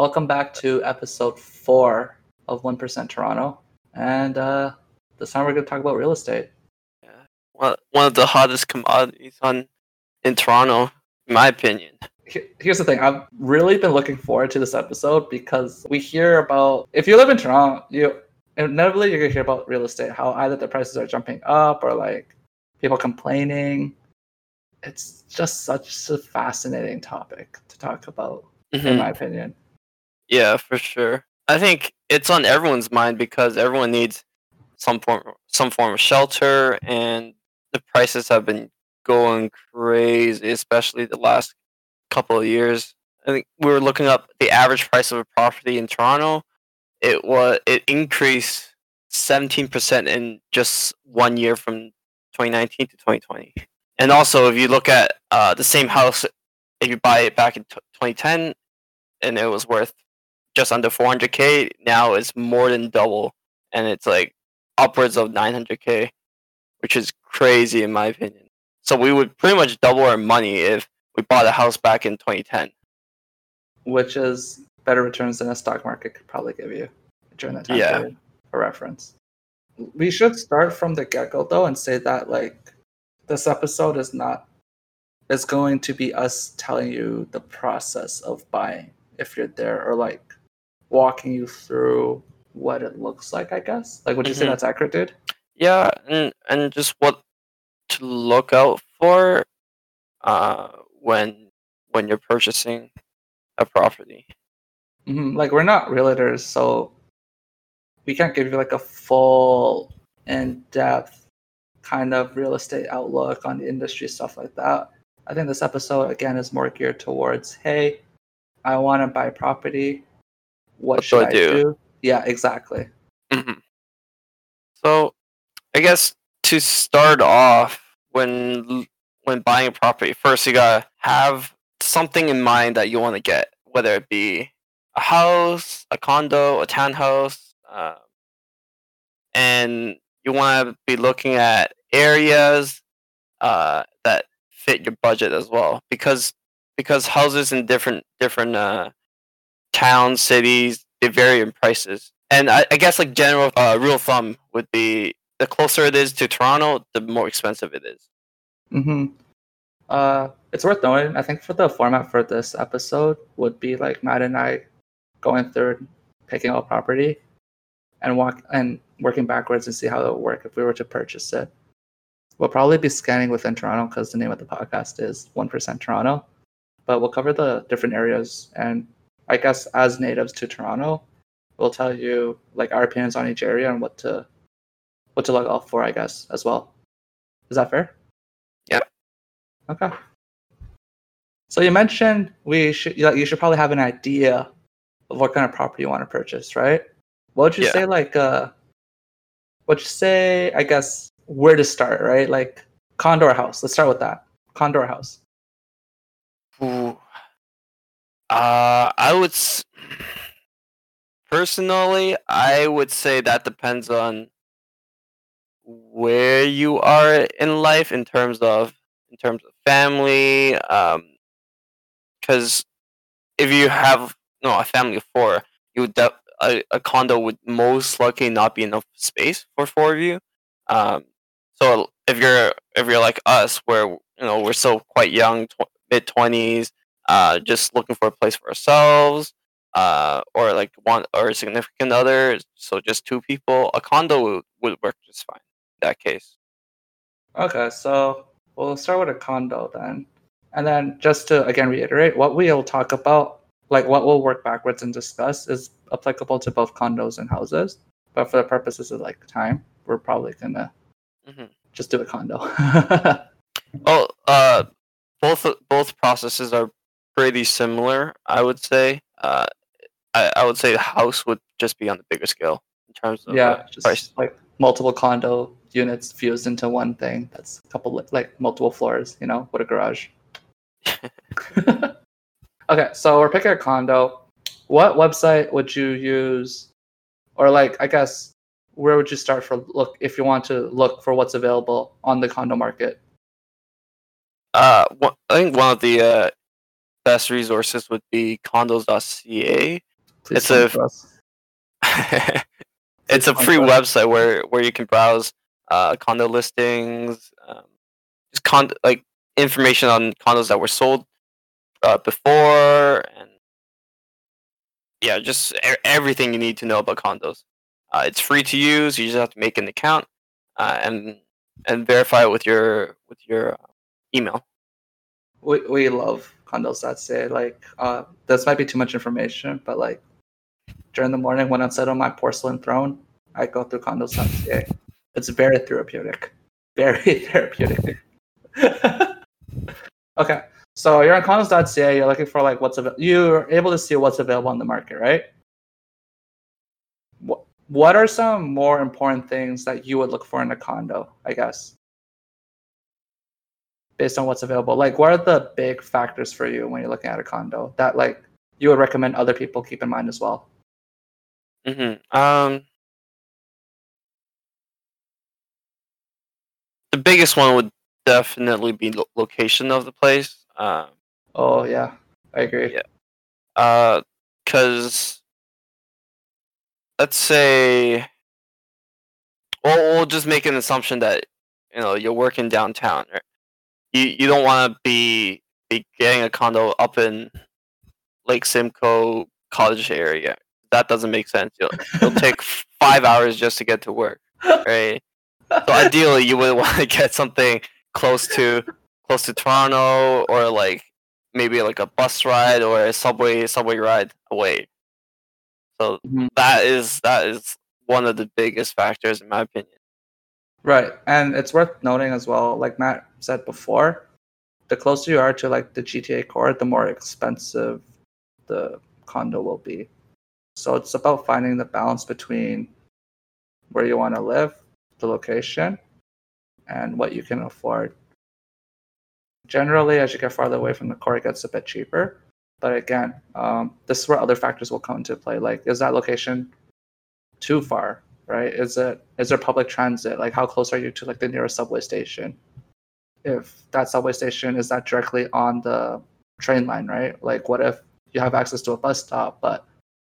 welcome back to episode four of One Percent Toronto, and uh, this time we're going to talk about real estate. Yeah. One one of the hottest commodities on in Toronto, in my opinion. Here's the thing: I've really been looking forward to this episode because we hear about if you live in Toronto, you inevitably you're gonna hear about real estate, how either the prices are jumping up or like people complaining. It's just such a fascinating topic to talk about, in Mhm. my opinion. Yeah, for sure. I think it's on everyone's mind because everyone needs some form some form of shelter and the prices have been going crazy, especially the last couple of years. I think we were looking up the average price of a property in Toronto. It was it increased seventeen percent in just one year from 2019 to 2020. And also, if you look at uh, the same house, if you buy it back in t- 2010, and it was worth just under 400k, now it's more than double, and it's like upwards of 900k, which is crazy in my opinion. So we would pretty much double our money if we bought a house back in 2010. which is better returns than a stock market could probably give you during that time Yeah. period for reference. We should start from the get go though and say that like this episode is not is going to be us telling you the process of buying if you're there or like walking you through what it looks like, I guess. Like would you say Mhm. that's accurate, dude? Yeah, and and just what to look out for uh, when when you're purchasing a property. hmm Like we're not realtors, so we can't give you like a full in-depth kind of real estate outlook on the industry stuff like that. I think this episode again is more geared towards, hey, I want to buy property. What, What should I I do? do? Yeah, exactly. hmm So, I guess to start off, when when buying a property, first you gotta have something in mind that you want to get, whether it be a house, a condo, a townhouse, uh, and you want to be looking at areas uh, that fit your budget as well, because because houses in different different uh, towns, cities, they vary in prices. And I, I guess like general uh, rule of thumb would be the closer it is to Toronto, the more expensive it is. hmm Uh, it's worth knowing. I think for the format for this episode would be like Matt and I going through picking out property and walk and working backwards and see how it would work if we were to purchase it. We'll probably be scanning within Toronto because the name of the podcast is One Percent Toronto. But we'll cover the different areas and I guess as natives to Toronto, we'll tell you like our opinions on each area and what to what to look out for, I guess, as well. Is that fair? Yep. Okay. So you mentioned we should you you should probably have an idea of what kind of property you want to purchase, right? What would you Yeah. say like uh what you say I guess where to start, right? Like condo or house. Let's start with that. Condo or house. Ooh. Uh, I would s- personally, I would say that depends on where you are in life in terms of in terms of family. Um, because if you have no a family of four, you would de- a, a condo would most likely not be enough space for four of you. Um, so if you're if you're like us, where you know we're still quite young, tw- mid twenties, uh, just looking for a place for ourselves, uh, or like one or a significant other, so just two people, a condo would, would work just fine in that case. Okay, so we'll start with a condo then. And then just to again reiterate, what we'll talk about, like what we'll work backwards and discuss is applicable to both condos and houses. But for the purposes of like time, we're probably gonna Mhm. just do a condo. Well, uh, both both processes are pretty similar. I would say. Uh, I, I would say the house would just be on the bigger scale in terms of yeah, just price. like multiple condo units fused into one thing. That's a couple like multiple floors, you know, with a garage. okay, so we're picking a condo. What website would you use, or like I guess where would you start for look if you want to look for what's available on the condo market? Uh, I think one of the uh, best resources would be condos.ca. Please It's a- it's a free website where where you can browse uh, condo listings, um, just con like information on condos that were sold uh, before, and yeah, just everything you need to know about condos. Uh, it's free to use. You just have to make an account uh, and and verify it with your with your uh, email. we we love condos.ca. Like, uh, this might be too much information, but like during the morning when I'm sat on my porcelain throne, I go through condos.ca. It's very therapeutic. Very therapeutic. okay, so you're on condos.ca. You're looking for like what's available. You're able to see what's available on the market, right? What What are some more important things that you would look for in a condo? I guess based on what's available like what are the big factors for you when you're looking at a condo that like you would recommend other people keep in mind as well hmm Um, the biggest one would definitely be lo- location of the place. Um, oh yeah i agree Yeah. uh, because let's say, well, we'll just make an assumption that you know you're working downtown. Right? You you don't want to be be getting a condo up in Lake Simcoe College area. That doesn't make sense. You'll, it'll take five hours just to get to work, right? So ideally, you would want to get something close to close to Toronto, or like maybe like a bus ride or a subway subway ride away. So Mhm. that is that is one of the biggest factors in my opinion. Right and it's worth noting as well like matt said before the closer you are to like the gta core the more expensive the condo will be. So it's about finding the balance between where you want to live the location and what you can afford. Generally as you get farther away from the core it gets a bit cheaper but again um, this is where other factors will come into play like is that location too far right? Is it is there public transit? Like how close are you to like the nearest subway station? If that subway station is not directly on the train line right? Like what if you have access to a bus stop but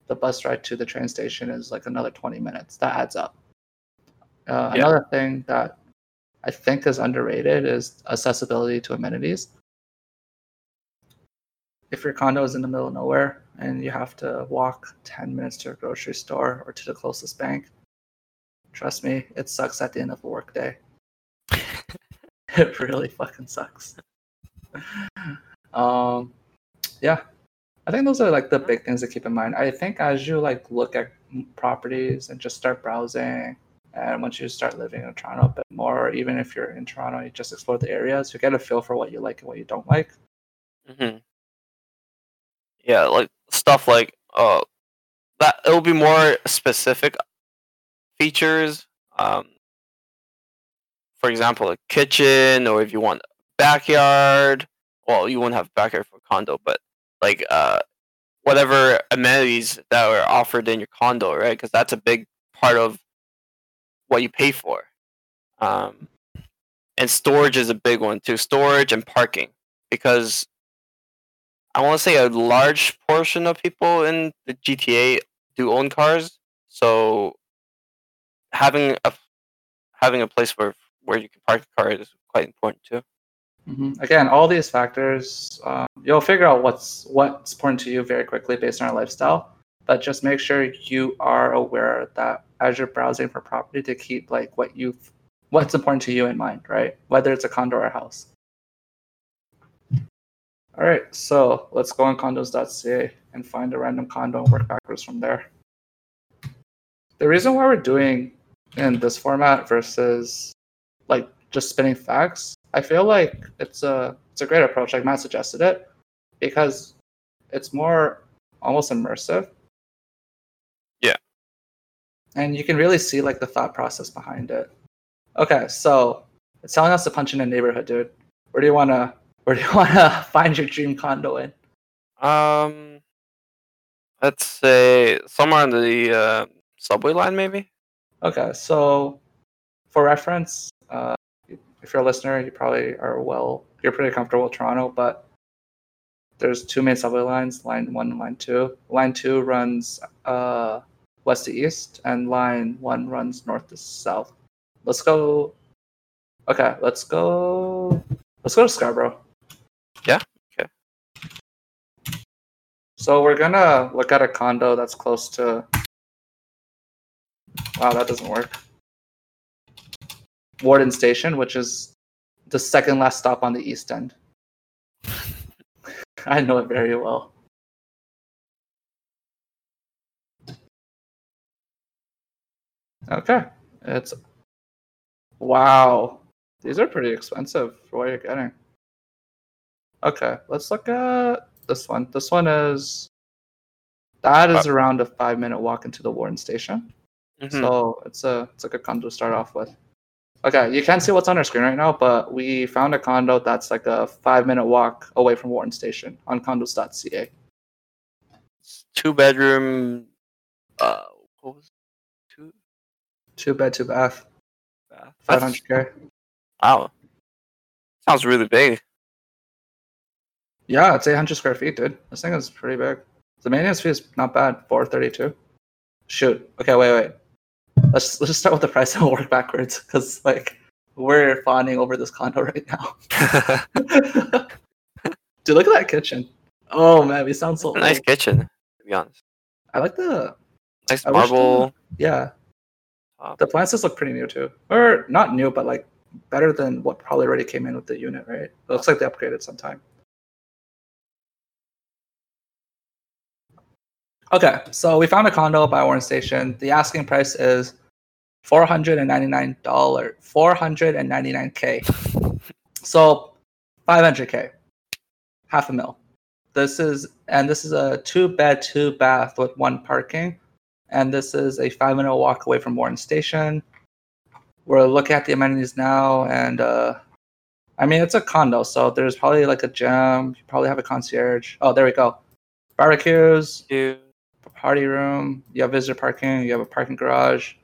the bus ride to the train station is like another 20 minutes? That adds up. Uh, Yeah. another thing that i think is underrated is accessibility to amenities. If your condo is in the middle of nowhere and you have to walk 10 minutes to a grocery store or to the closest bank trust me it sucks at the end of a work day. It really fucking sucks. Um yeah. I think those are like the big things to keep in mind. I think as you like look at properties and just start browsing and once you start living in toronto a bit more even if you're in toronto you just explore the areas you get a feel for what you like and what you don't like. Hmm Yeah, like stuff like uh that it'll be more specific features. Um, for example, a kitchen, or if you want a backyard. Well, you won't have backyard for condo, but like uh, whatever amenities that are offered in your condo, right? Because that's a big part of what you pay for. Um, and storage is a big one too. Storage and parking, because I want to say a large portion of people in the GTA do own cars, so having a having a place where where you can park the car is quite important too. hmm Again, all these factors, um, you'll figure out what's what's important to you very quickly based on your lifestyle. But just make sure you are aware that as you're browsing for property, to keep like what you what's important to you in mind, right? Whether it's a condo or a house. All right, so let's go on condos.ca and find a random condo and work backwards from there. The reason why we're doing in this format versus like just spinning facts, I feel like it's a it's a great approach. Like Matt suggested it because it's more almost immersive. Yeah. And you can really see like the thought process behind it. Okay, so it's telling us to punch in a neighborhood, dude. Where do you wanna where do you wanna find your dream condo in? Um, let's say somewhere on the uh, subway line, maybe. Okay, so for reference, uh, if you're a listener, you probably are well, you're pretty comfortable with Toronto, but there's two main subway lines, line one and line two. Line two runs uh, west to east, and line one runs north to south. Let's go. Okay, let's go. Let's go to Scarborough. Yeah, okay. So we're gonna look at a condo that's close to. Wow, that doesn't work. Warden Station, which is the second last stop on the east end. I know it very well. Okay, it's wow. These are pretty expensive for what you're getting. Okay, let's look at this one. This one is that is around a five minute walk into the Warden Station. Mhm. So it's a it's a good condo to start off with. Okay, you can't see what's on our screen right now, but we found a condo that's like a five minute walk away from Warden Station on condos.ca. two bedroom. Uh, what was it? two? Two bed, two bath, bath. five hundred k. Wow, sounds really big. Yeah, it's eight hundred square feet, dude. This thing is pretty big. The maintenance fee is not bad, four thirty two. Shoot. Okay, wait, wait. Let's let's just start with the price and work backwards because like we're fawning over this condo right now. Dude, look at that kitchen. Oh man, we sound so nice old. kitchen, to be honest. I like the Nice I wish the- marble. yeah. The appliances look pretty new too, or not new, but like better than what probably already came in with the unit, right? It looks like they upgraded sometime. Okay, so we found a condo by Warden Station. The asking price is four hundred and ninety nine dollar, four hundred and ninety nine k. So five hundred k, half a mil. This is and this is a two bed, two bath with one parking and this is a five minute walk away from Warden Station. We're looking at the amenities now, and uh, I mean it's a condo, so there's probably like a gym. You probably have a concierge. Oh, there we go. Barbecues, Two. party room. You have visitor parking. You have a parking garage,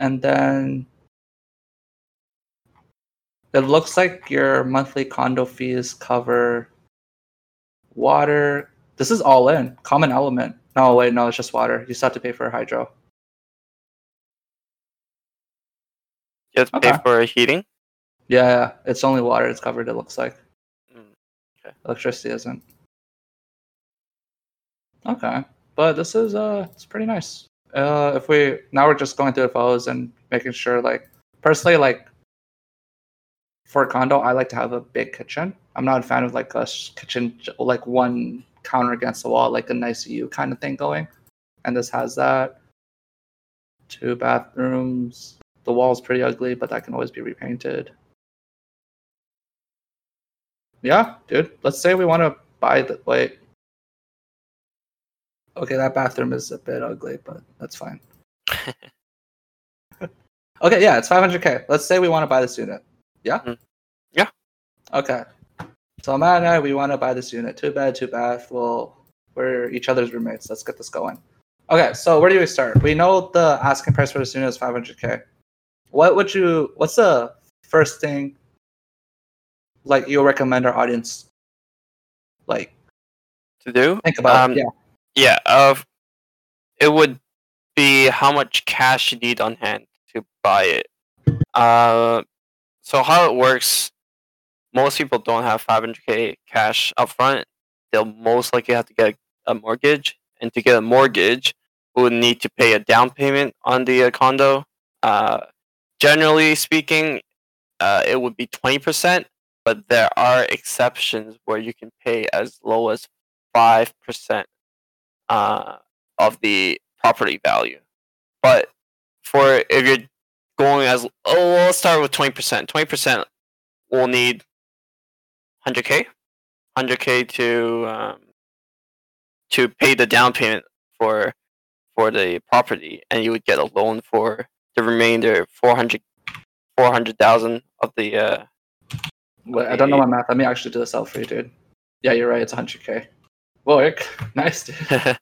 and then it looks like your monthly condo fees cover water. This is all in common element. No, wait, no, it's just water. You still have to pay for hydro. You have to pay Okay. for heating. Yeah, yeah, it's only water. It's covered. It looks like Mm, okay. electricity isn't. Okay, but this is uh, it's pretty nice. Uh, if we now we're just going through the photos and making sure, like personally, like for a condo, I like to have a big kitchen. I'm not a fan of like a kitchen like one counter against the wall, like a nice view kind of thing going. And this has that. Two bathrooms. The wall's pretty ugly, but that can always be repainted. Yeah, dude. Let's say we want to buy the wait. Okay, that bathroom is a bit ugly, but that's fine. okay, yeah, it's 500k. Let's say we want to buy this unit. Yeah. Mm. Yeah. Okay. So Matt and I, we want to buy this unit. Two bed, two bath. Well, we're each other's roommates. Let's get this going. Okay, so where do we start? We know the asking price for this unit is 500k. What would you? What's the first thing like you'll recommend our audience like To do? think about? Um, yeah. Yeah. Uh, it would be how much cash you need on hand to buy it. Uh, so how it works? Most people don't have 500k cash up front. They'll most likely have to get a mortgage, and to get a mortgage, we would need to pay a down payment on the uh, condo. Uh, generally speaking, uh, it would be 20%, but there are exceptions where you can pay as low as 5% uh, of the property value. But for if you're going as oh, well, let's start with 20%. 20% will need 100k, 100k to um, to pay the down payment for for the property, and you would get a loan for the remainder 400 400,000 of the uh, Wait, I don't know my math. Let me actually do this out for you, dude. Yeah, you're right. It's 100k. Work. Nice,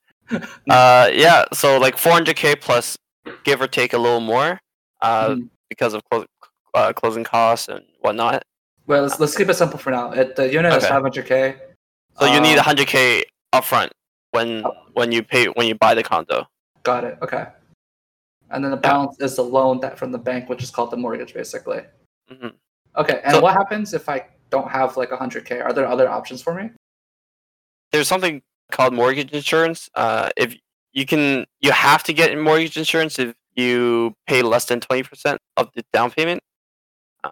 uh yeah so like 400k plus give or take a little more uh Mhm. because of clo- uh, closing costs and whatnot Well, let's let's keep it simple for now. It, the unit is 500k. So you need Um, 100k upfront when Oh. when you pay when you buy the condo. Got it. Okay. And then the balance is the loan that from the bank, which is called the mortgage, basically. hmm Okay. And So- what happens if I don't have like 100k? Are there other options for me? There's something called mortgage insurance. Uh, if you can, you have to get mortgage insurance if you pay less than 20% of the down payment. Uh,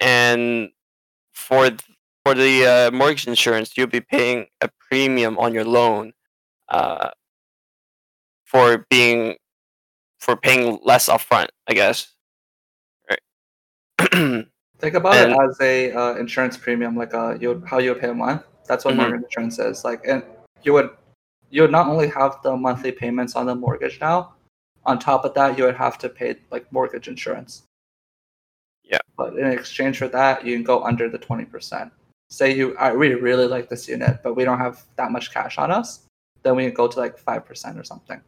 and for th- for the uh, mortgage insurance, you'll be paying a premium on your loan uh, for being for paying less upfront, I guess. Right. Think about And- it as a uh, insurance premium, like uh, you how you would pay a month. That's what Mhm. mortgage insurance is. Like, and you would you would not only have the monthly payments on the mortgage now. On top of that, you would have to pay like mortgage insurance. Yeah. But in exchange for that, you can go under the twenty percent. Say you, I really really like this unit, but we don't have that much cash on us. Then we can go to like five percent or something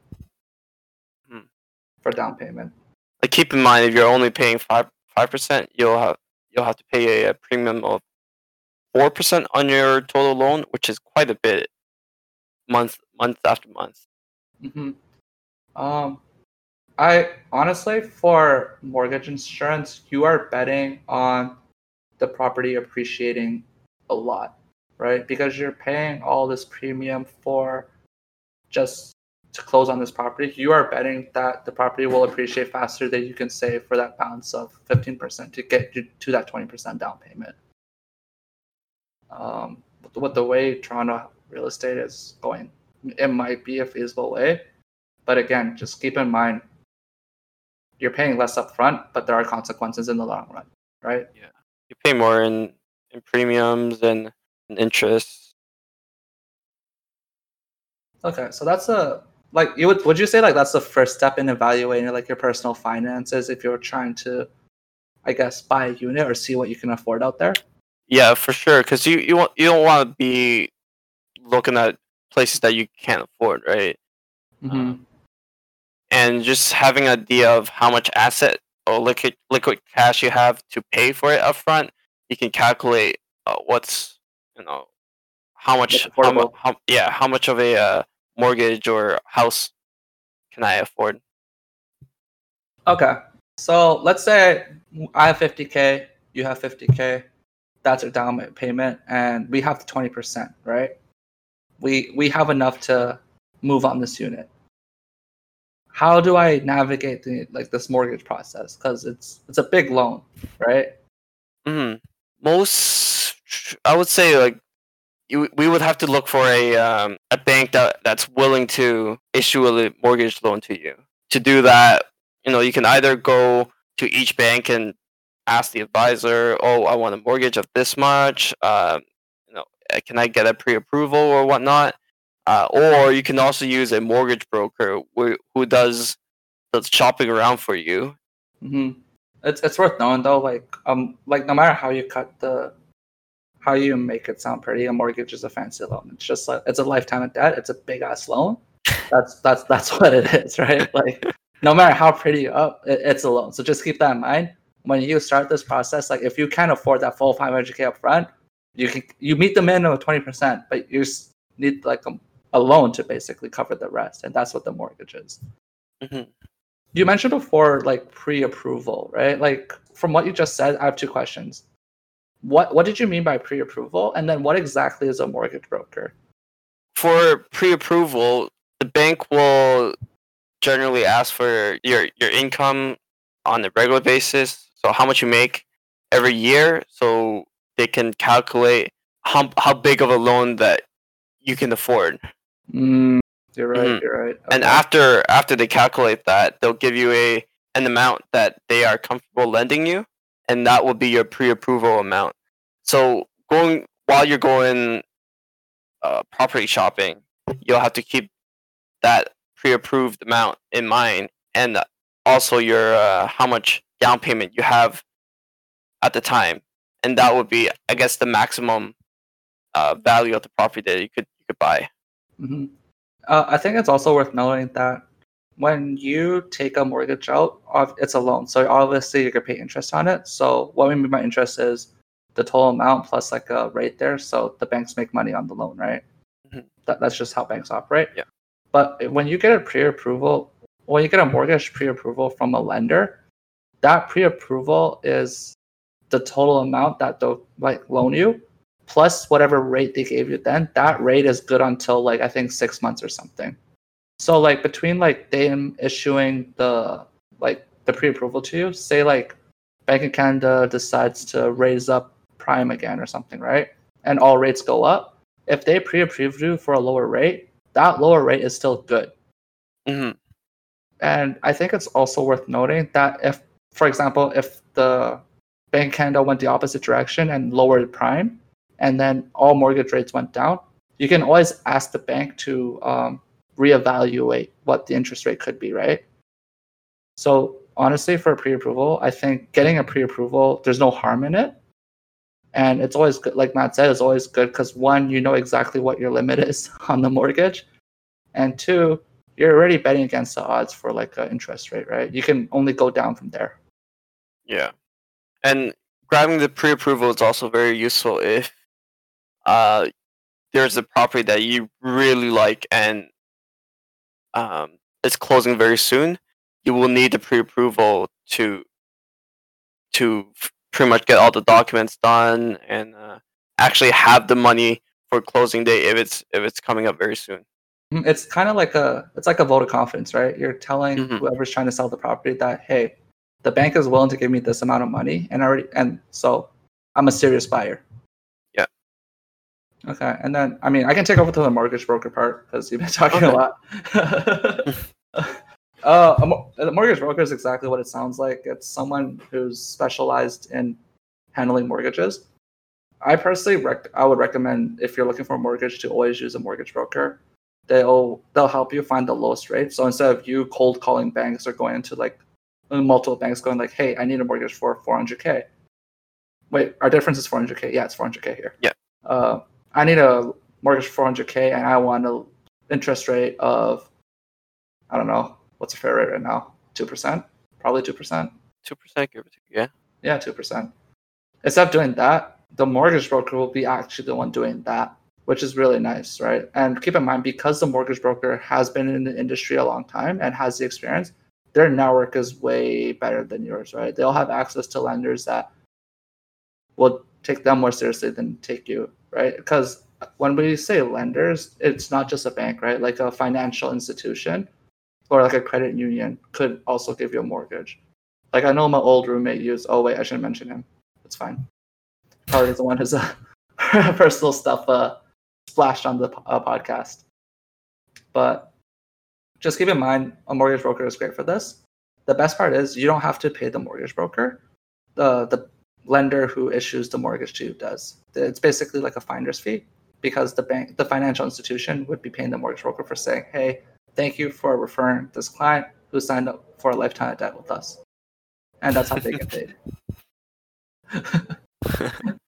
Hmm. for down payment. Like keep in mind, if you're only paying five five percent, you'll have you'll have to pay a, a premium of four percent on your total loan, which is quite a bit, month month after month. hmm Um, I honestly, for mortgage insurance, you are betting on the property appreciating a lot, right? Because you're paying all this premium for just to close on this property. You are betting that the property will appreciate faster than you can save for that balance of 15% to get you to that 20% down payment. Um, with- the way Toronto real estate is going, it might be a feasible way. But again, just keep in mind you're paying less upfront, but there are consequences in the long run, right? Yeah, you pay more in in premiums and, and interest. Okay, so that's a like you would would you say like that's the first step in evaluating like your personal finances if you're trying to, I guess, buy a unit or see what you can afford out there? Yeah, for sure. Because you you want you don't want to be looking at places that you can't afford, right? Mm-hmm. and just having an idea of how much asset or liquid liquid cash you have to pay for it upfront, you can calculate uh, what's you know how much how, how yeah how much of a uh, mortgage or house can I afford? Okay, so let's say I have 50k, you have 50k, that's our down payment, and we have the 20%, right? We we have enough to move on this unit. How do I navigate the like this mortgage process? Because it's it's a big loan, right? mm-hmm. Most I would say like you, we would have to look for a um, a bank that that's willing to issue a mortgage loan to you. To do that, you know, you can either go to each bank and ask the advisor, "Oh, I want a mortgage of this much. Um, you know, uh, can I get a pre-approval or whatnot?" Uh, or you can also use a mortgage broker who, who does the shopping around for you. hmm It's it's worth knowing though. Like um like no matter how you cut the how you make it sound pretty, a mortgage is a fancy loan. It's just like it's a lifetime of debt. It's a big ass loan. That's that's that's what it is, right? Like no matter how pretty you up, it, it's a loan. So just keep that in mind when you start this process. Like if you can't afford that full 500k up front, you can you meet the minimum of 20%, but you need like a, a loan to basically cover the rest, and that's what the mortgage is. Mhm. You mentioned before like pre-approval, right? Like from what you just said, I have two questions. What what did you mean by pre-approval? And then what exactly is a mortgage broker? for pre-approval, the bank will generally ask for your your income on a regular basis. So how much you make every year, so they can calculate how how big of a loan that you can afford. Mm, you're right. Mhm. You're right. And after after they calculate that, they'll give you a an amount that they are comfortable lending you, and that will be your pre-approval amount. So going while you're going uh, property shopping, you'll have to keep that pre-approved amount in mind, and also your uh, how much down payment you have at the time, and that would be, I guess, the maximum uh, value of the property that you could you could buy. hmm Uh, I think it's also worth noting that when you take a mortgage out, it's a loan. So obviously you're gonna pay interest on it. So what we mean by interest is the total amount plus like a rate there, so the banks make money on the loan, right? Mhm. That, that's just how banks operate. Yeah. But when you get a pre-approval, when you get a mortgage pre-approval from a lender, that pre-approval is the total amount that they'll like loan you plus whatever rate they gave you then that rate is good until like i think six months or something. So like between like them issuing the like the pre-approval to you say like bank of canada decides to raise up prime again or something right and all rates go up if they pre-approved you for a lower rate that lower rate is still good. Hmm and I think it's also worth noting that if, for example, if the Bank Canada went the opposite direction and lowered prime, and then all mortgage rates went down, you can always ask the bank to um, reevaluate what the interest rate could be, right? So honestly, for a pre-approval, I think getting a pre-approval, there's no harm in it, and it's always good. Like Matt said, it's always good because one, you know exactly what your limit is on the mortgage, and two, you're already betting against the odds for like an interest rate, right? You can only go down from there. Yeah, and grabbing the pre-approval is also very useful if uh, there's a property that you really like and um, it's closing very soon. You will need the pre-approval to to pretty much get all the documents done and uh, actually have the money for closing day if it's if it's coming up very soon. Mm, It's kind of like a it's like a vote of confidence, right? You're telling Mhm. whoever's trying to sell the property that hey, the bank is willing to give me this amount of money, and already and so I'm a serious buyer. Yeah. Okay, and then I mean I can take over to the mortgage broker part because you've been talking a lot. uh, a, a mortgage broker is exactly what it sounds like. It's someone who's specialized in handling mortgages. I personally rec- I would recommend if you're looking for a mortgage to always use a mortgage broker they'll they'll help you find the lowest rate. So instead of you cold calling banks or going into like multiple banks going like, "Hey, I need a mortgage for 400k." Wait, our difference is 400k. Yeah, it's 400k here. Yeah. Uh, I need a mortgage for 400k, and I want an interest rate of, I don't know, what's a fair rate right now? Two percent, probably two percent. Two percent, give or take. Yeah. Yeah, two percent. Instead of doing that, the mortgage broker will be actually the one doing that, which is really nice, right? And keep in mind, because the mortgage broker has been in the industry a long time and has the experience, their network is way better than yours, right? They'll have access to lenders that will take them more seriously than take you, right? Because when we say lenders, it's not just a bank, right? Like a financial institution or like a credit union could also give you a mortgage. Like I know my old roommate used. Oh wait, I shouldn't mention him. It's fine. Probably the one who's uh, personal stuff uh, splashed on the uh, podcast. But just keep in mind, a mortgage broker is great for this. The best part is you don't have to pay the mortgage broker. The the lender who issues the mortgage to you does. It's basically like a finder's fee because the bank, the financial institution, would be paying the mortgage broker for saying, "Hey, thank you for referring this client who signed up for a lifetime of debt with us," and that's how they get paid.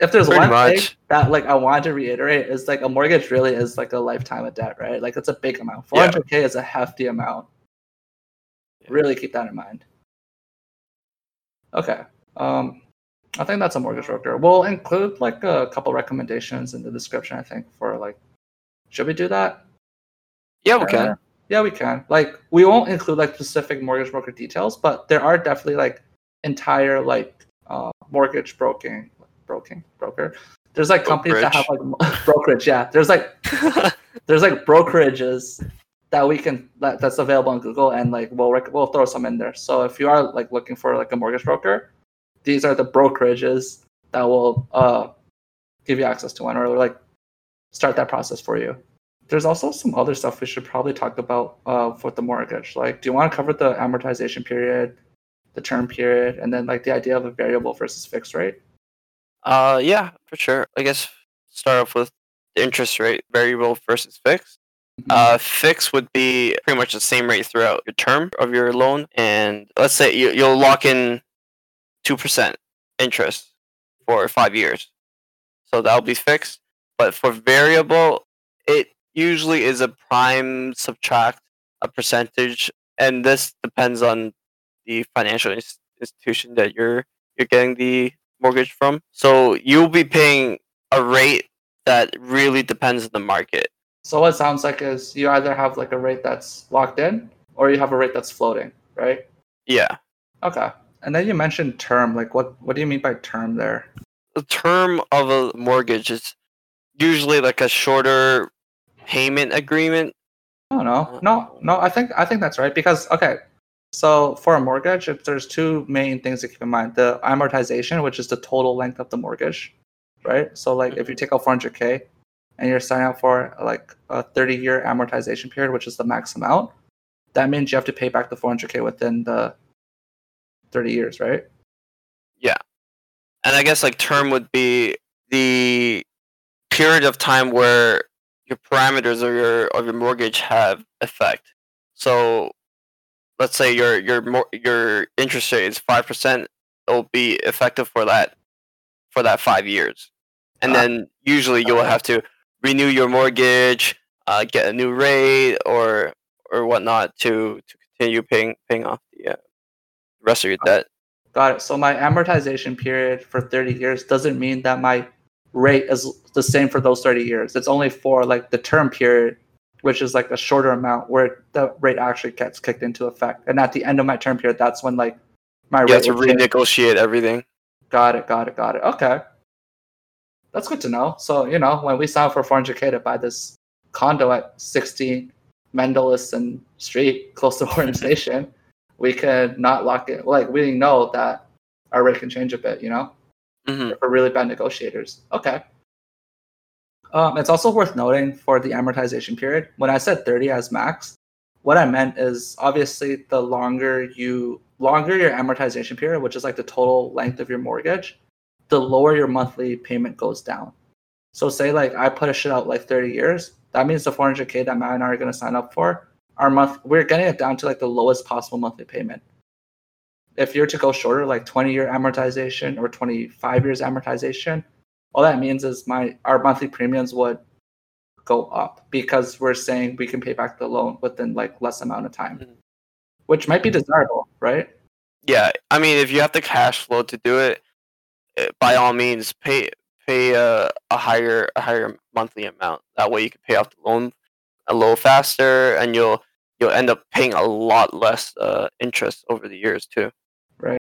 If there's Pretty one thing that like I want to reiterate is like a mortgage really is like a lifetime of debt, right? Like it's a big amount. Yeah. 400k is a hefty amount. Yeah. Really keep that in mind. Okay. Um, I think that's a mortgage broker. We'll include like a couple recommendations in the description. I think for like, should we do that? Yeah, we can. Yeah, we can. Like, we won't include like specific mortgage broker details, but there are definitely like entire like uh, mortgage broking, broking broker. There's like companies that have like brokerage. Yeah, there's like there's like brokerages that we can that, that's available on Google, and like we'll rec- we'll throw some in there. So if you are like looking for like a mortgage broker, these are the brokerages that will uh give you access to one or like start that process for you. There's also some other stuff we should probably talk about uh, for the mortgage. Like, do you want to cover the amortization period, the term period, and then like the idea of a variable versus fixed rate? Uh, yeah, for sure. I guess start off with the interest rate, variable versus fixed. Uh, fixed would be pretty much the same rate throughout your term of your loan, and let's say you, you'll lock in two percent interest for five years, so that'll be fixed. But for variable, it usually is a prime subtract a percentage, and this depends on the financial institution that you're you're getting the mortgage from. So you'll be paying a rate that really depends on the market. So what it sounds like is you either have like a rate that's locked in or you have a rate that's floating, right? Yeah. Okay. And then you mentioned term. Like what what do you mean by term there? The term of a mortgage is usually like a shorter payment agreement. Oh no. No, no, I think I think that's right because okay. So for a mortgage, if there's two main things to keep in mind. The amortization, which is the total length of the mortgage, right? So like if you mm-hmm. take out 400k and you're signing up for like a 30 year amortization period, which is the max amount, that means you have to pay back the 400k within the 30 years, right? Yeah. And I guess like term would be the period of time where your parameters of your of your mortgage have effect. So let's say your your mor- your interest rate is 5%, it'll be effective for that for that 5 years. And Ah. then usually you'll have to renew your mortgage, uh, get a new rate or or whatnot to to continue paying paying off the uh, rest of your debt. Got it. So my amortization period for 30 years doesn't mean that my rate is the same for those 30 years. It's only for like the term period, which is like a shorter amount where the rate actually gets kicked into effect. And at the end of my term period, that's when like my You have rate to will change. renegotiate everything. Got it, got it, got it. Okay. That's good to know. So, you know, when we signed for 400K to buy this condo at 16 Mendelison Street, close to Horton Station, we could not lock it. Like, we know that our rate can change a bit, you know, hmm if we're really bad negotiators. Okay. Um, it's also worth noting for the amortization period, when I said 30 as max, what I meant is obviously the longer you longer your amortization period, which is like the total length of your mortgage, the lower your monthly payment goes down. So say like I put a shit out like 30 years, that means the 400k that Matt and I are going to sign up for, our month we're getting it down to like the lowest possible monthly payment. If you're to go shorter, like 20 year amortization or 25 years amortization, all that means is my our monthly premiums would go up because we're saying we can pay back the loan within like less amount of time, Mhm. which might be desirable, right? Yeah, I mean, if you have the cash flow to do it, eh, by all means, pay pay a, a higher a higher monthly amount. That way, you can pay off the loan a little faster, and you'll you'll end up paying a lot less uh, interest over the years too. Right.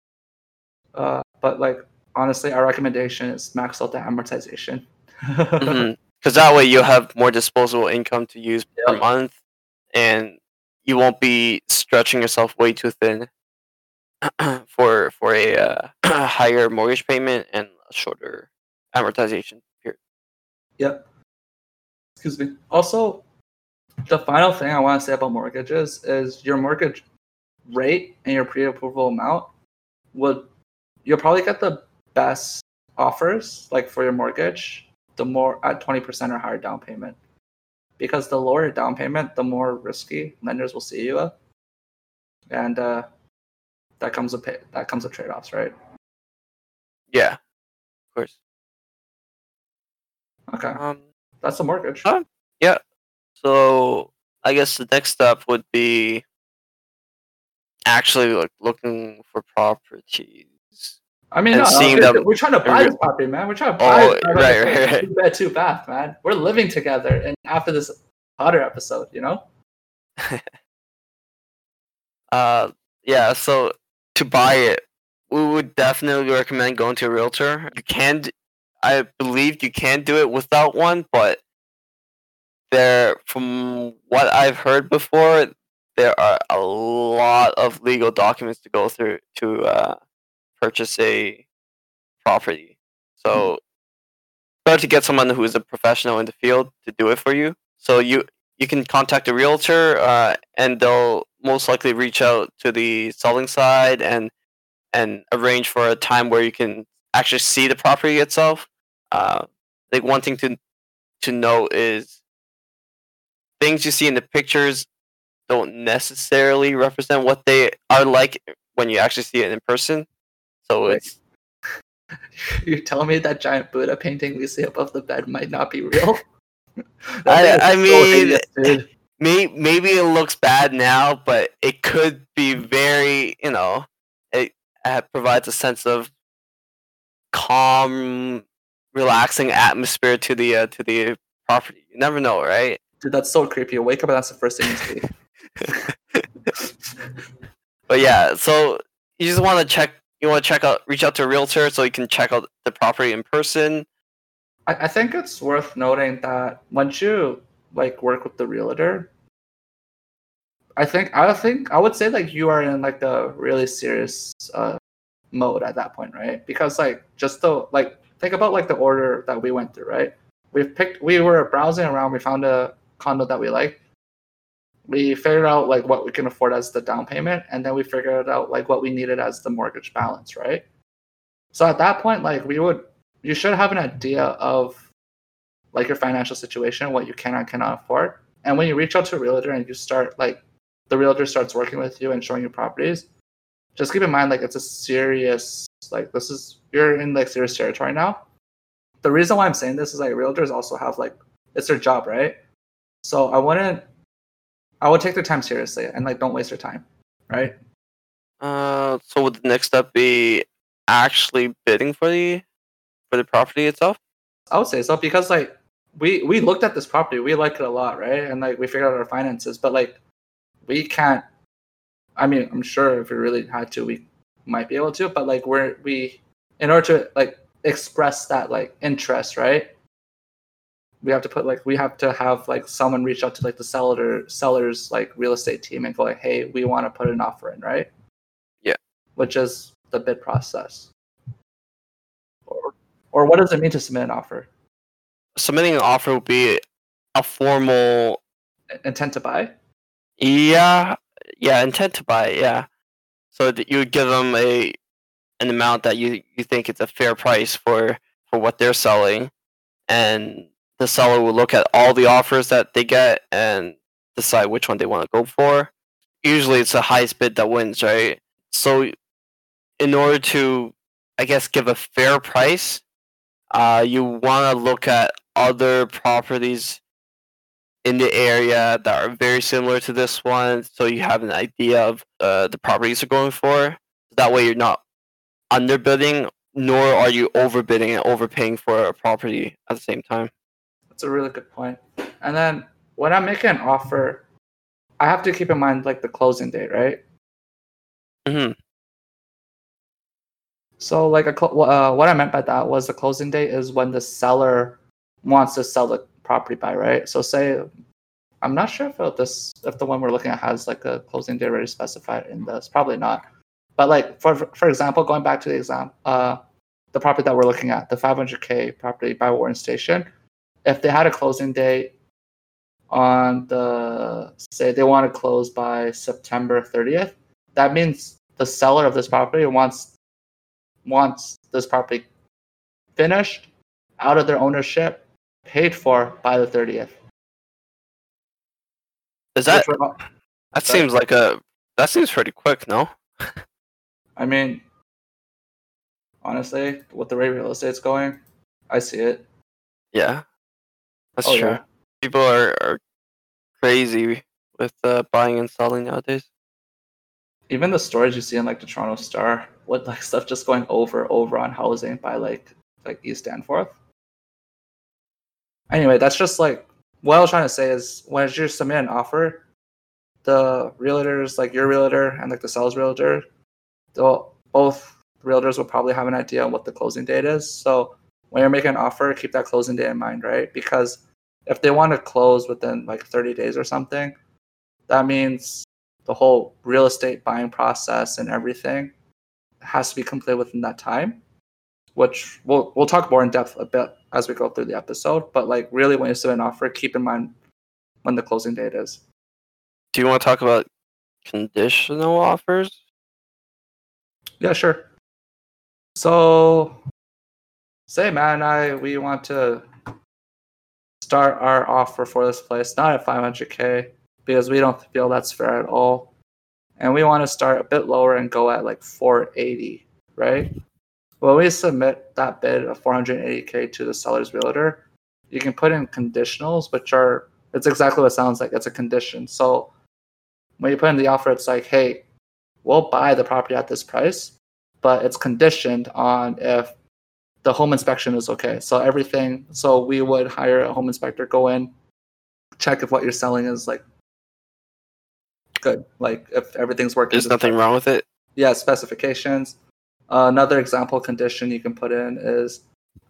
Uh, but like honestly, our recommendation is max out the amortization. Because that way, you'll have more disposable income to use per Yep. month, and you won't be stretching yourself way too thin for for a uh, higher mortgage payment and a shorter amortization period. Yep. Excuse me. Also, the final thing I want to say about mortgages is your mortgage rate and your pre-approval amount would you'll probably get the best offers like for your mortgage the more at 20% or higher down payment because the lower down payment the more risky lenders will see you at. and uh, that comes with pay, that comes with trade-offs right Yeah, of course. okay Um, that's a mortgage Yeah. so I guess the next step would be actually like looking for properties. I mean, no, seeing we're, them- we're trying to buy this property, man. We're trying to buy Oh, property. right, right, right. Two bed, two bath, man. We're living together. And after this Potter episode, you know, Uh, yeah. So to buy it, we would definitely recommend going to a realtor. You can, I believe, you can do it without one, but there, from what I've heard before, there are a lot of legal documents to go through to uh, purchase a property. So, better to get someone who is a professional in the field to do it for you. So you you can contact a realtor, uh, and they'll most likely reach out to the selling side and and arrange for a time where you can actually see the property itself. Uh, like one thing to to know is things you see in the pictures don't necessarily represent what they are like when you actually see it in person. So it's you're telling me that giant Buddha painting we see above the bed might not be real? I- I mean- may, maybe it looks bad now, but it could be very, you know, it uh, provides a sense of calm, relaxing atmosphere to the uh, to the property. You never know, right? Dude, that's so creepy. You wake up and that's the first thing you see. But yeah, so you just want to check. You want to check out, reach out to a realtor so you can check out the property in person. I, I think it's worth noting that once you like work with the realtor, I think I think I would say like you are in like the really serious uh, mode at that point, right? Because like just the like think about like the order that we went through, right? We've picked we were browsing around, we found a condo that we liked. We figured out like what we can afford as the down payment, and then we figured out like what we needed as the mortgage balance, right? So at that point, like we would you should have an idea of like your financial situation, what you can and cannot afford. And when you reach out to a realtor and you start like the realtor starts working with you and showing you properties, just keep in mind like it's a serious like this is you're in like serious territory now. The reason why I'm saying this is like realtors also have like it's their job, right? So I wouldn't I would take their time seriously and like don't waste your time, right? Uh, so would the next step be actually bidding for the for the property itself? I would say so because like we we looked at this property, we like it a lot, right? And like we figured out our finances, but like we can't. I mean, I'm sure if we really had to, we might be able to, but like we're we in order to like express that like interest, right? We have to put like we have to have like someone reach out to like the seller seller's like real estate team and go like, hey, we want to put an offer in, right? Yeah. Which is the bid process. Or, or what does it mean to submit an offer? Submitting an offer would be a formal, Intent to buy? yeah, yeah, intent to buy, yeah. So that you would give them a an amount that you you think it's a fair price for for what they're selling, and the seller will look at all the offers that they get and decide which one they want to go for. Usually, it's the highest bid that wins, right? So, in order to, I guess, give a fair price, uh, you want to look at other properties in the area that are very similar to this one, so you have an idea of uh, the properties you're going for. That way, you're not underbidding, nor are you overbidding and overpaying for a property at the same time. That's a really good point. And then when I'm making an offer, I have to keep in mind like the closing date, right? hmm So like a cl- uh, what I meant by that was the closing date is when the seller wants to sell the property by, right? So say I'm not sure if this if the one we're looking at has like a closing date already specified in this. Probably not. But like for for example, going back to the exam, uh, the property that we're looking at, the 500k property by Warden Station, if they had a closing date on the say they want to close by September 30th, that means the seller of this property wants wants this property finished out of their ownership, paid for by the 30th. Is that that sorry. seems like a that seems pretty quick, no? I mean, honestly, with the way real estate's going, I see it. Yeah, that's Oh, true. yeah. People are, are crazy with uh, buying and selling nowadays. Even the stories you see in like the Toronto Star, with like stuff just going over over on housing by like like East Danforth. Anyway, that's just like what I was trying to say is when you submit an offer, the realtors, like your realtor and like the sales realtor, they'll both realtors will probably have an idea on what the closing date is. So when you're making an offer, keep that closing date in mind, right? Because if they want to close within like 30 days or something, that means the whole real estate buying process and everything has to be completed within that time which we'll we'll talk more in depth a bit as we go through the episode but like really when you submit an offer keep in mind when the closing date is Do you want to talk about conditional offers? yeah sure so say man, i we want to start our offer for this place not at 500k because we don't feel that's fair at all. And we want to start a bit lower and go at like 480 right? When we submit that bid of 480k to the seller's realtor you can put in conditionals which are it's exactly what it sounds like. It's a condition. So when you put in the offer it's like hey we'll buy the property at this price but it's conditioned on if the home inspection is okay. So everything. So we would hire a home inspector, go in, check if what you're selling is like good, like if everything's working. There's nothing wrong with it. Yeah, specifications. Uh, another example condition you can put in is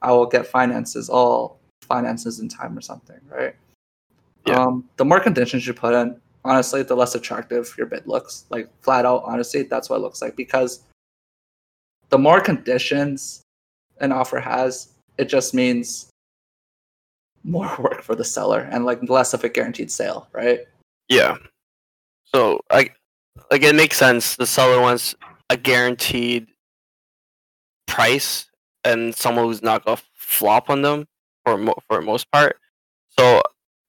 I will get finances, all finances in time or something, right? Yeah. Um, the more conditions you put in, honestly, the less attractive your bid looks. Like flat out, honestly, that's what it looks like because the more conditions an offer has, it just means more work for the seller and like less of a guaranteed sale, right? Yeah. So I like it makes sense. The seller wants a guaranteed price and someone who's not gonna flop on them for mo- for most part. So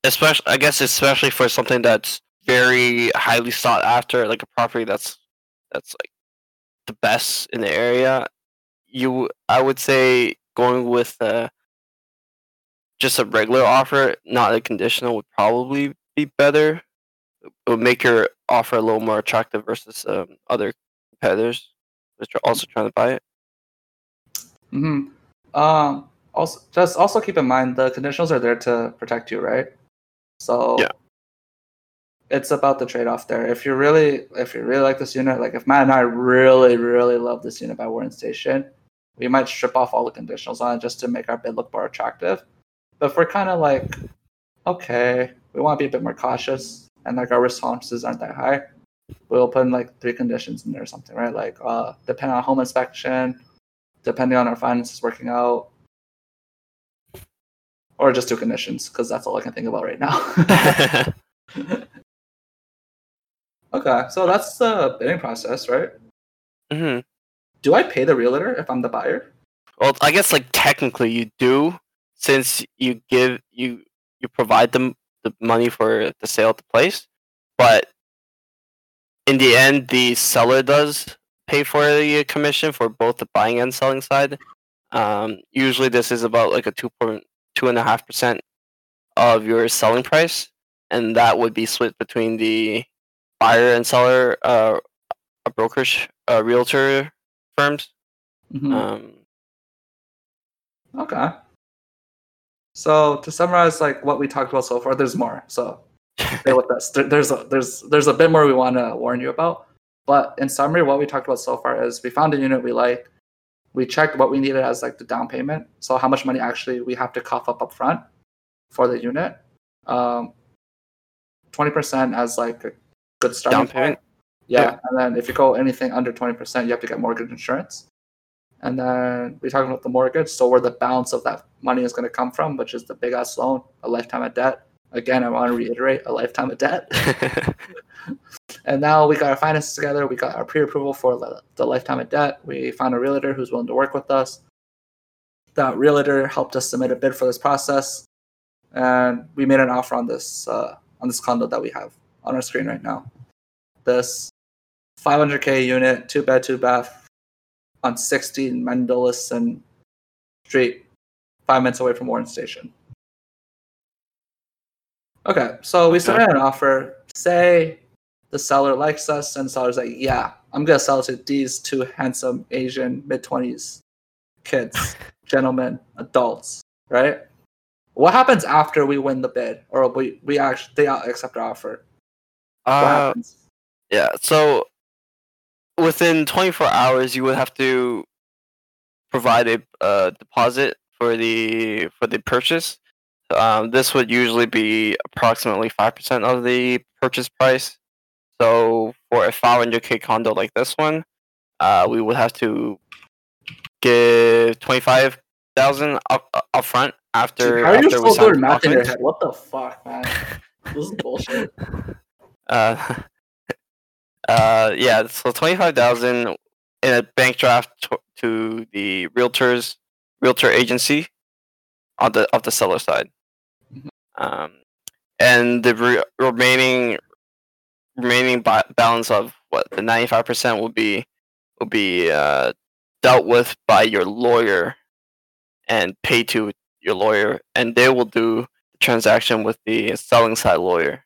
especially, I guess, especially for something that's very highly sought after, like a property that's that's like the best in the area. You, I would say, going with uh, just a regular offer, not a conditional, would probably be better. It would make your offer a little more attractive versus um, other competitors which are also trying to buy it. hmm Um, also, just also keep in mind the conditionals are there to protect you, right? So Yeah. it's about the trade-off there. If you really, if you really like this unit, like if Matt and I really, really love this unit by Warden Station, we might strip off all the conditionals on it just to make our bid look more attractive. But if we're kind of like, okay, we want to be a bit more cautious and like our risk tolerances aren't that high, we'll put in like three conditions in there or something, right? Like uh, depending on home inspection, depending on our finances working out, or just two conditions because that's all I can think about right now. okay, so that's the bidding process, right? hmm Do I pay the realtor if I'm the buyer? Well, I guess like technically you do, since you give you you provide them the money for the sale of the place, but in the end, the seller does pay for the commission for both the buying and selling side. Um, usually, this is about like a two point two and a half percent of your selling price, and that would be split between the buyer and seller, uh, a brokerage, a realtor firms. Mhm. Um, Okay. So to summarize, like what we talked about so far, there's more. So stay with us. There, there's a, there's there's a bit more we want to warn you about. But in summary, what we talked about so far is we found a unit we liked. We checked what we needed as like the down payment. So how much money actually we have to cough up up front for the unit. Um, 20% as like a good starting Down payment? Yeah. Yeah. And then if you go anything under 20%, you have to get mortgage insurance. And then we're talking about the mortgage, so where the balance of that money is going to come from, which is the big ass loan, a lifetime of debt. Again, I want to reiterate a lifetime of debt. And now we got our finances together. We got our pre-approval for the, the lifetime of debt. We found a realtor who's willing to work with us. That realtor helped us submit a bid for this process, and we made an offer on this uh, on this condo that we have on our screen right now. This 500k unit, two bed, two bath, on 16 Mendelssohn Street, five minutes away from Warden Station. Okay, so we submitted an offer. Say the seller likes us, and the seller's like, "Yeah, I'm gonna sell it to these two handsome Asian mid 20s kids, gentlemen, adults, right?" What happens after we win the bid, or we we actually they accept our offer? What uh, happens? Yeah, so within 24 hours, you would have to provide a uh, deposit for the for the purchase. Um, this would usually be approximately five percent of the purchase price. So for a 500k condo like this one, uh, we would have to give 25,000 up up front after How are you after we so sign good the at math in your head? What the fuck, man? this is bullshit. Uh, uh, yeah, so twenty five thousand in a bank draft to, to the realtors realtor agency on the of the seller side, Mhm. um, and the re- remaining remaining ba- balance of what the ninety five percent will be will be uh, dealt with by your lawyer and paid to your lawyer, and they will do the transaction with the selling side lawyer.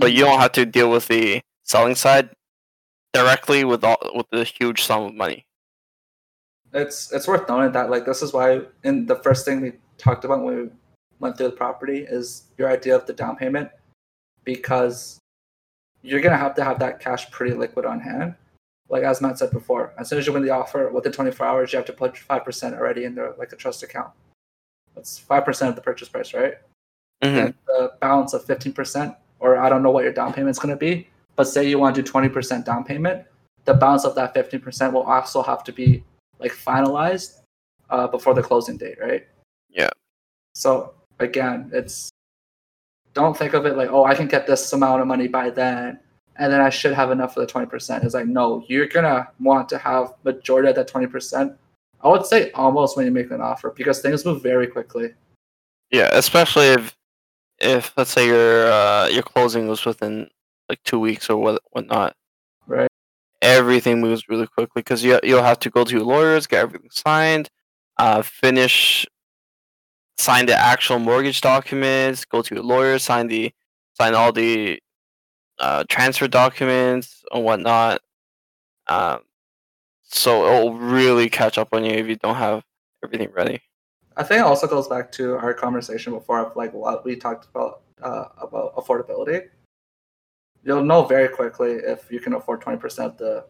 So you don't have to deal with the selling side directly with all with the huge sum of money. it's it's worth noting that like this is why in the first thing we talked about when we went through the property is your idea of the down payment because you're gonna have to have that cash pretty liquid on hand. Like as Matt said before, as soon as you win the offer within 24 hours, you have to put five percent already in there, like a trust account. That's five percent of the purchase price, right? Mhm. And the balance of 15 percent, or I don't know what your down payment's gonna be, but say you want to do 20 percent down payment, the balance of that 15 percent will also have to be like finalized uh, before the closing date, right? Yeah. So again, it's don't think of it like, oh, I can get this amount of money by then, and then I should have enough for the twenty percent. It's like, no, you're gonna want to have majority of that twenty percent. I would say almost when you make an offer because things move very quickly. Yeah, especially if if let's say your uh, your closing was within like two weeks or what whatnot. Right. Everything moves really quickly because you you'll have to go to your lawyers, get everything signed, uh, finish, sign the actual mortgage documents, go to your lawyer, sign the sign all the uh, transfer documents and whatnot. Um, so it'll really catch up on you if you don't have everything ready. I think it also goes back to our conversation before of like what we talked about uh, about affordability. You'll know very quickly if you can afford twenty percent of the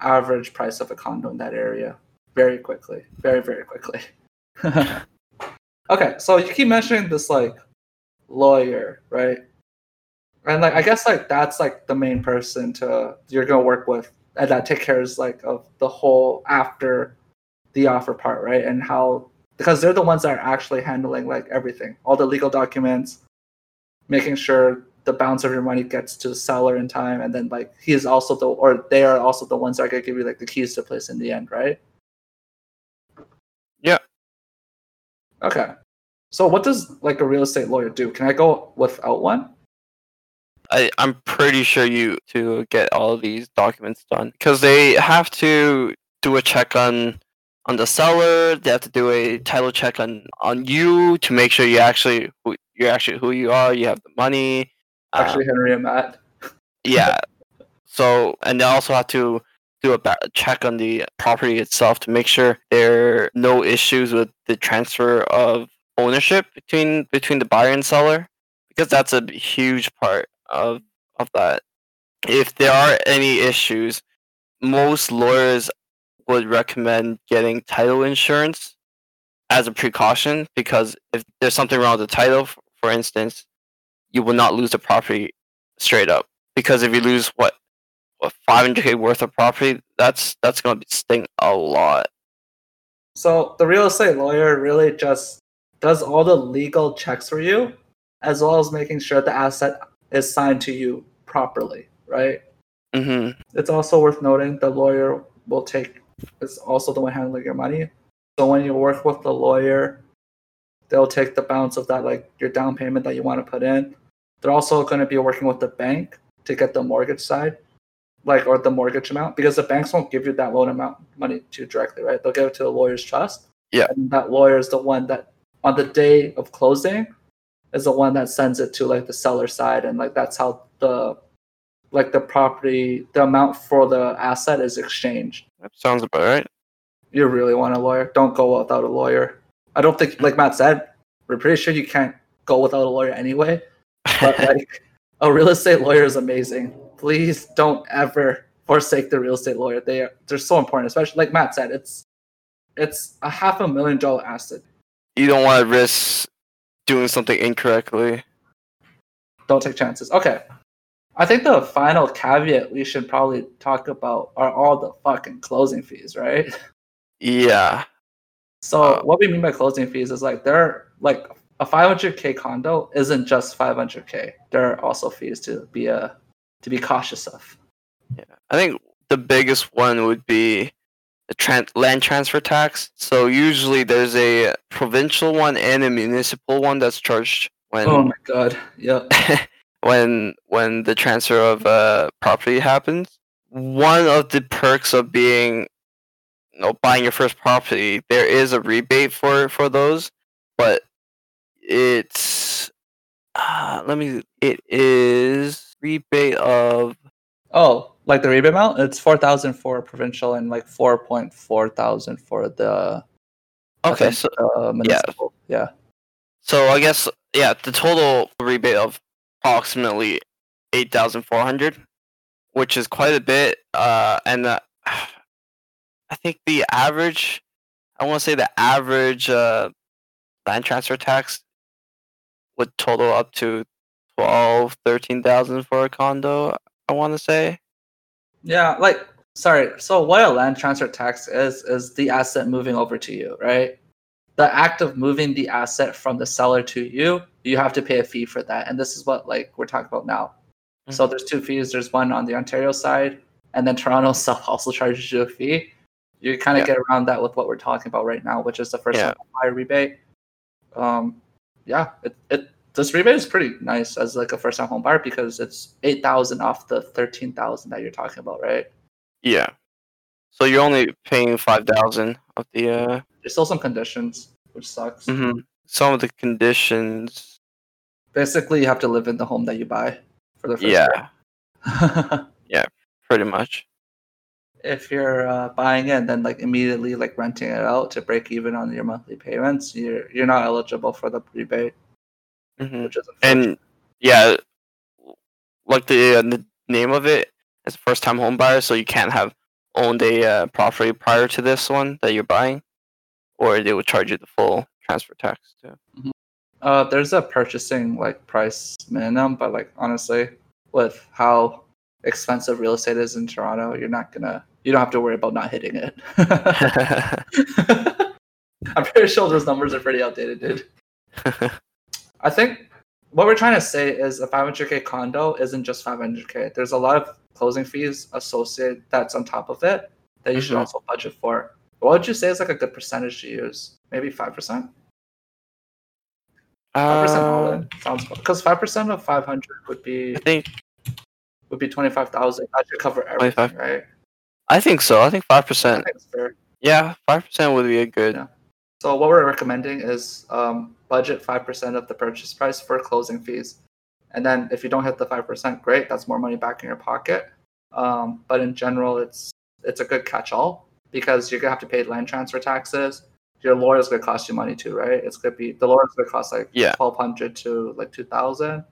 average price of a condo in that area. Very quickly, very very quickly. okay, so you keep mentioning this like lawyer, right? And like I guess like that's like the main person to you're gonna work with, and that take cares like of the whole after the offer part, right? And how because they're the ones that are actually handling like everything, all the legal documents, making sure the balance of your money gets to the seller in time, and then like he is also the or they are also the ones that are gonna give you like the keys to place in the end, right? Yeah. Okay. So what does like a real estate lawyer do? Can I go without one? I, I'm pretty sure you to get all of these documents done because they have to do a check on on the seller. They have to do a title check on on you to make sure you actually who you're actually who you are. You have the money. Uh, Actually, Henry and Matt. yeah. So and they also have to do a ba- check on the property itself to make sure there are no issues with the transfer of ownership between between the buyer and seller because that's a huge part of of that. If there are any issues, most lawyers would recommend getting title insurance as a precaution because if there's something wrong with the title, for instance, you will not lose the property straight up because if you lose what what 500k worth of property, that's that's going to sting a lot. So the real estate lawyer really just does all the legal checks for you, as well as making sure the asset is signed to you properly, right? hmm It's also worth noting the lawyer will take is also the one handling your money. So when you work with the lawyer, they'll take the balance of that, like your down payment that you want to put in. They're also going to be working with the bank to get the mortgage side, like or the mortgage amount, because the banks won't give you that loan amount money to directly, right? They'll give it to the lawyer's trust. Yeah. And that lawyer is the one that on the day of closing is the one that sends it to like the seller side and like that's how the like the property the amount for the asset is exchanged That sounds about right. you really want a lawyer don't go without a lawyer i don't think like matt said we're pretty sure you can't go without a lawyer anyway but like a real estate lawyer is amazing please don't ever forsake the real estate lawyer they are they're so important especially like matt said it's it's a half a million dollar asset you don't want to risk doing something incorrectly. don't take chances. Okay. I think the final caveat we should probably talk about are all the fucking closing fees, right? Yeah. So Uh, what we mean by closing fees is like they're like a 500k condo isn't just 500k. There are also fees to be uh, to be cautious of. Yeah, I think the biggest one would be the tran- land transfer tax. So usually there's a provincial one and a municipal one that's charged when Oh my god. Yep. when when the transfer of uh, property happens. One of the perks of being you know, buying your first property, there is a rebate for for those, but it's uh, let me it is rebate of Oh, Like the rebate amount, it's four thousand for provincial and like four point four thousand for the Okay, think, so uh, municipal. Yeah. so I guess yeah, the total rebate of approximately eight thousand four hundred, which is quite a bit. Uh, and uh, I think the average, I want to say the average uh, land transfer tax would total up to twelve, thirteen thousand for a condo. I want to say. Yeah, like sorry. So what a land transfer tax is is the asset moving over to you, right? The act of moving the asset from the seller to you, you have to pay a fee for that, and this is what like we're talking about now. So there's two fees. There's one on the Ontario side, and then Toronto itself also charges you a fee. You kind of Yeah. get around that with what we're talking about right now, which is the first Yeah. time buyer rebate. Um, yeah, it, it this rebate is pretty nice as like a first time home buyer because it's eight thousand off the thirteen thousand that you're talking about, right? Yeah. So you're only paying five thousand of the. Uh, There's still some conditions, which sucks. mhm. Some of the conditions. Basically, you have to live in the home that you buy for the first Yeah, yeah, pretty much. If you're uh, buying it, and then like immediately like renting it out to break even on your monthly payments, you're you're not eligible for the rebate, hmm which is. And yeah, like the, uh, the name of it is first time home buyer, so you can't have owned a uh, property prior to this one that you're buying, or they would charge you the full transfer tax too. Uh, there's a purchasing like price minimum, but like honestly, with how expensive real estate is in Toronto, you're not gonna you don't have to worry about not hitting it. I'm pretty sure those numbers are pretty outdated, dude. I think what we're trying to say is a 500k condo isn't just 500k. There's a lot of closing fees associated that's on top of it that you should Mhm. also budget for. What would you say is like a good percentage to use? Maybe five percent. Five percent all in sounds because five percent of 500 would be I think would be 25,000. That should cover everything, 25. right? I think so. I think five percent. think it's fair. Yeah, five percent would be a good. Yeah. So what we're recommending is um, budget five percent of the purchase price for closing fees, and then if you don't hit the five percent, great, that's more money back in your pocket. Um, but in general, it's it's a good catch-all because you're gonna have to pay land transfer taxes. Your lawyer's gonna cost you money too, right? It's gonna be the lawyer's gonna cost like Yeah. twelve hundred to like two thousand.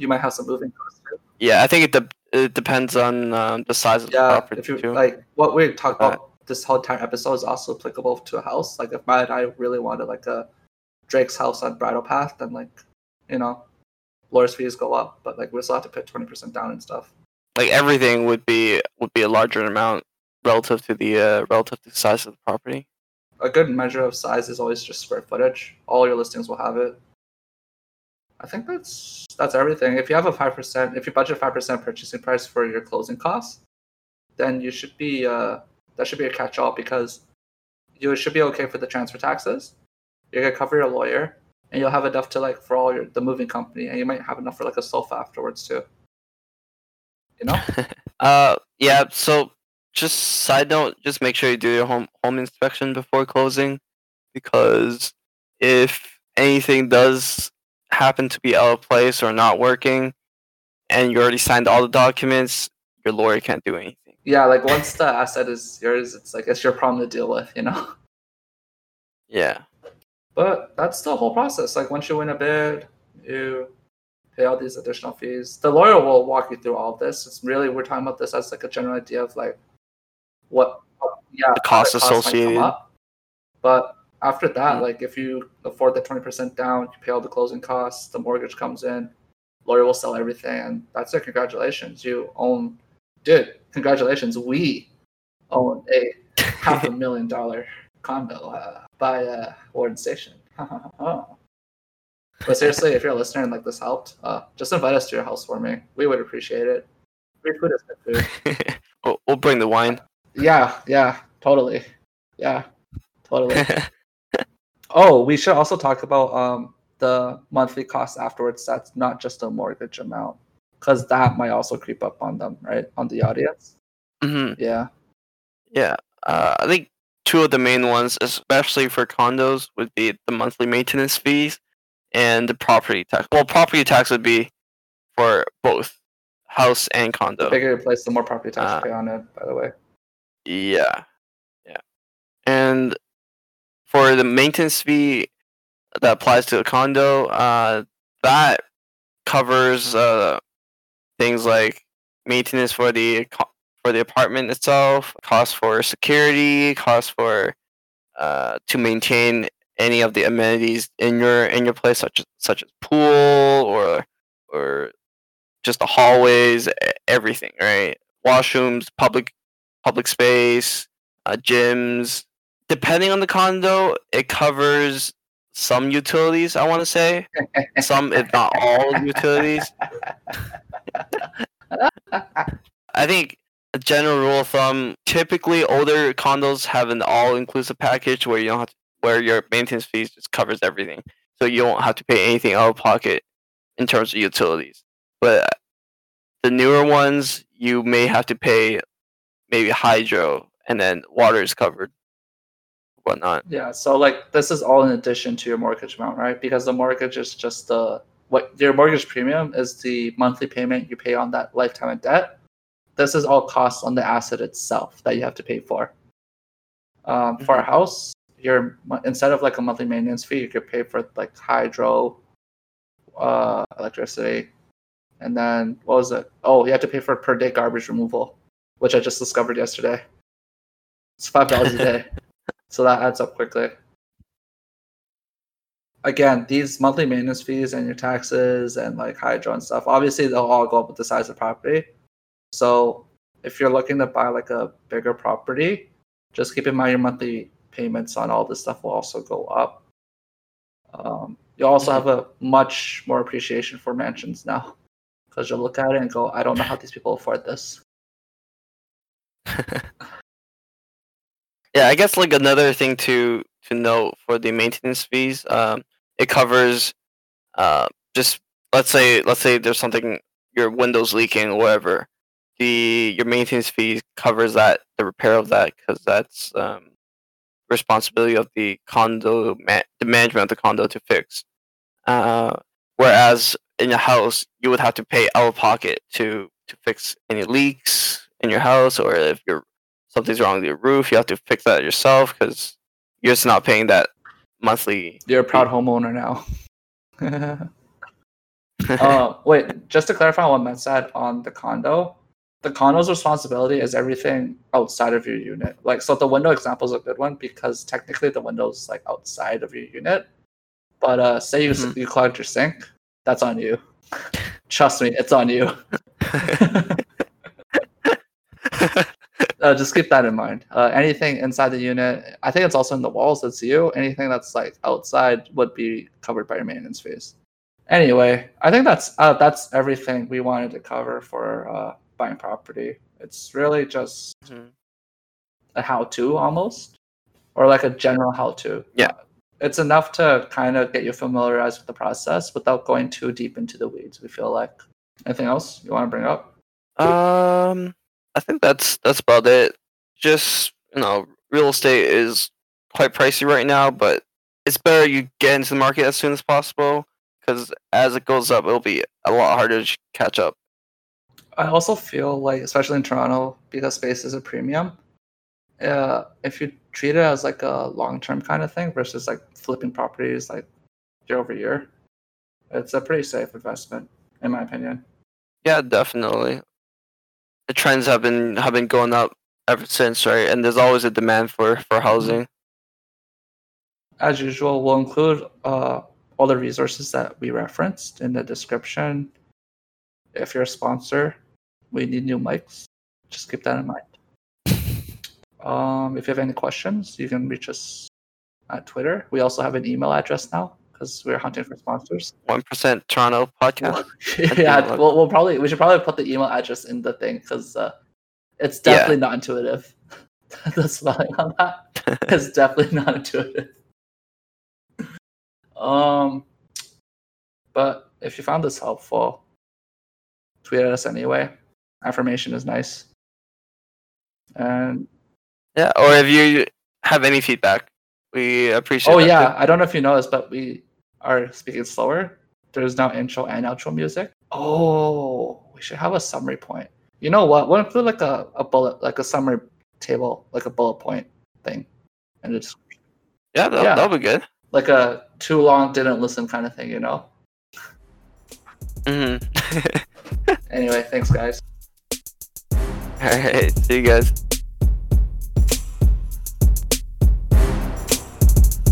You might have some moving costs too. Yeah, I think it, de- it depends on um, the size of the yeah, property if you too. like what we talked Right. about this whole entire episode is also applicable to a house. Like if and I really wanted like a Drake's house on Bridle Path, then like you know, lawyer's fees go up, but like we still have to put twenty percent down and stuff. like everything would be would be a larger amount relative to the uh, relative to the size of the property. A good measure of size is always just square footage. All your listings will have it. I think that's that's everything. If you have a five percent, if you budget five percent purchasing price for your closing costs, then you should be uh, that should be a catch-all because you should be okay for the transfer taxes. You're gonna cover your lawyer, and you'll have enough to like for all your the moving company, and you might have enough for like a sofa afterwards too. You know? Uh, yeah. So, just side note, just make sure you do your home home inspection before closing, because if anything does happen to be out of place or not working, and you already signed all the documents, your lawyer can't do anything. Yeah, like once the asset is yours, it's like it's your problem to deal with. You know? Yeah. But that's the whole process. Like once you win a bid, you pay all these additional fees. The lawyer will walk you through all of this. It's really we're talking about this as like a general idea of like what, what- yeah The costs how associated. But after that, Mhm. like if you afford the twenty percent down, you pay all the closing costs, the mortgage comes in, lawyer will sell everything, and that's it. Congratulations, you own, dude. Congratulations, we own a half a million dollar condo uh, by uh, Warden Station. oh. But seriously, if you're a listener and like this helped, uh, just invite us to your house housewarming. We would appreciate it. Free food is good food. we'll, we'll bring the wine. Yeah, yeah, totally. Yeah, totally. Oh, we should also talk about um the monthly cost afterwards. That's not just a mortgage amount, because that might also creep up on them, right? On the audience. hmm Yeah. Yeah, uh, I think two of the main ones, especially for condos, would be the monthly maintenance fees and the property tax. Well, property tax would be for both house and condo. The bigger your place, the more property tax Uh, you pay on it. By the way. Yeah, yeah. And for the maintenance fee that applies to a condo, uh, that covers uh, things like maintenance for the for the apartment itself, cost for security, cost for uh, to maintain any of the amenities in your in your place, such as, such as pool or or just the hallways, everything, right? Washrooms, public public space, uh, gyms. Depending on the condo, it covers some utilities. I want to say some, if not all, utilities. I think a general rule of thumb: typically, older condos have an all-inclusive package where you don't have to, where your maintenance fees just covers everything, so you don't have to pay anything out of pocket in terms of utilities. But the newer ones, you may have to pay maybe hydro, and then water is covered, whatnot. Yeah, so like this is all in addition to your mortgage amount, right? Because the mortgage is just the what your mortgage premium is the monthly payment you pay on that lifetime of debt. This is all costs on the asset itself that you have to pay for. Um, For a house, your instead of like a monthly maintenance fee, you could pay for like hydro, uh, electricity, and then what was it? Oh, you have to pay for per day garbage removal, which I just discovered yesterday. It's five dollars a day. So that adds up quickly. Again, these monthly maintenance fees and your taxes and like hydro and stuff, obviously they'll all go up with the size of property. So if you're looking to buy like a bigger property, just keep in mind your monthly payments on all this stuff will also go up. Um, you also have a much more appreciation for mansions now because you'll look at it and go, I don't know how these people afford this. Yeah, I guess like another thing to to note for the maintenance fees, um, it covers uh, just let's say let's say there's something your windows leaking or whatever. The your maintenance fee covers that the repair of that because that's um, responsibility of the condo ma- the management of the condo to fix. Uh, whereas in a house, you would have to pay out of pocket to to fix any leaks in your house, or if your something's wrong with your roof, you have to fix that yourself because you're just not paying that monthly. You're a proud homeowner now. uh, wait, just to clarify what Matt said on the condo, the condo's responsibility is everything outside of your unit. Like, so the window example is a good one because technically the window's like outside of your unit. But uh, say you Mhm. you clogged your sink, that's on you. Trust me, it's on you. Uh, just keep that in mind. Uh, anything inside the unit, I think it's also in the walls. That's you. Anything that's like outside would be covered by your maintenance fees. Anyway, I think that's uh, that's everything we wanted to cover for uh, buying property. It's really just Mhm. a how-to almost, or like a general how-to. Yeah. it's enough to kind of get you familiarized with the process without going too deep into the weeds. We feel like. Anything else you want to bring up? Um, I think that's that's about it. Just you know, real estate is quite pricey right now, but it's better you get into the market as soon as possible because as it goes up, it'll be a lot harder to catch up. I also feel like, especially in Toronto, because space is a premium. Uh, if you treat it as like a long-term kind of thing versus like flipping properties like year over year, it's a pretty safe investment, in my opinion. Yeah, definitely. The trends have been have been going up ever since, right? And there's always a demand for for housing. As usual, we'll include uh, all the resources that we referenced in the description. If you're a sponsor, we need new mics. Just keep that in mind. Um, if you have any questions, you can reach us at Twitter. We also have an email address now because we're hunting for sponsors. One percent Toronto podcast. yeah, we'll, we'll probably we should probably put the email address in the thing because uh, it's Yeah. definitely not intuitive. the spelling on that is definitely not intuitive. Um, but if you found this helpful, tweet at us anyway. Affirmation is nice. And Yeah, or if you have any feedback, we appreciate. oh yeah, too. I don't know if you noticed, but we are speaking slower. There's now intro and outro music. Oh, we should have a summary point. You know what? What if we like a, a bullet, like a summary table, like a bullet point thing, and just Yeah, that, Yeah. that'll be good. like a too long didn't listen kind of thing, you know? hmm Anyway, thanks guys. All right, see you guys.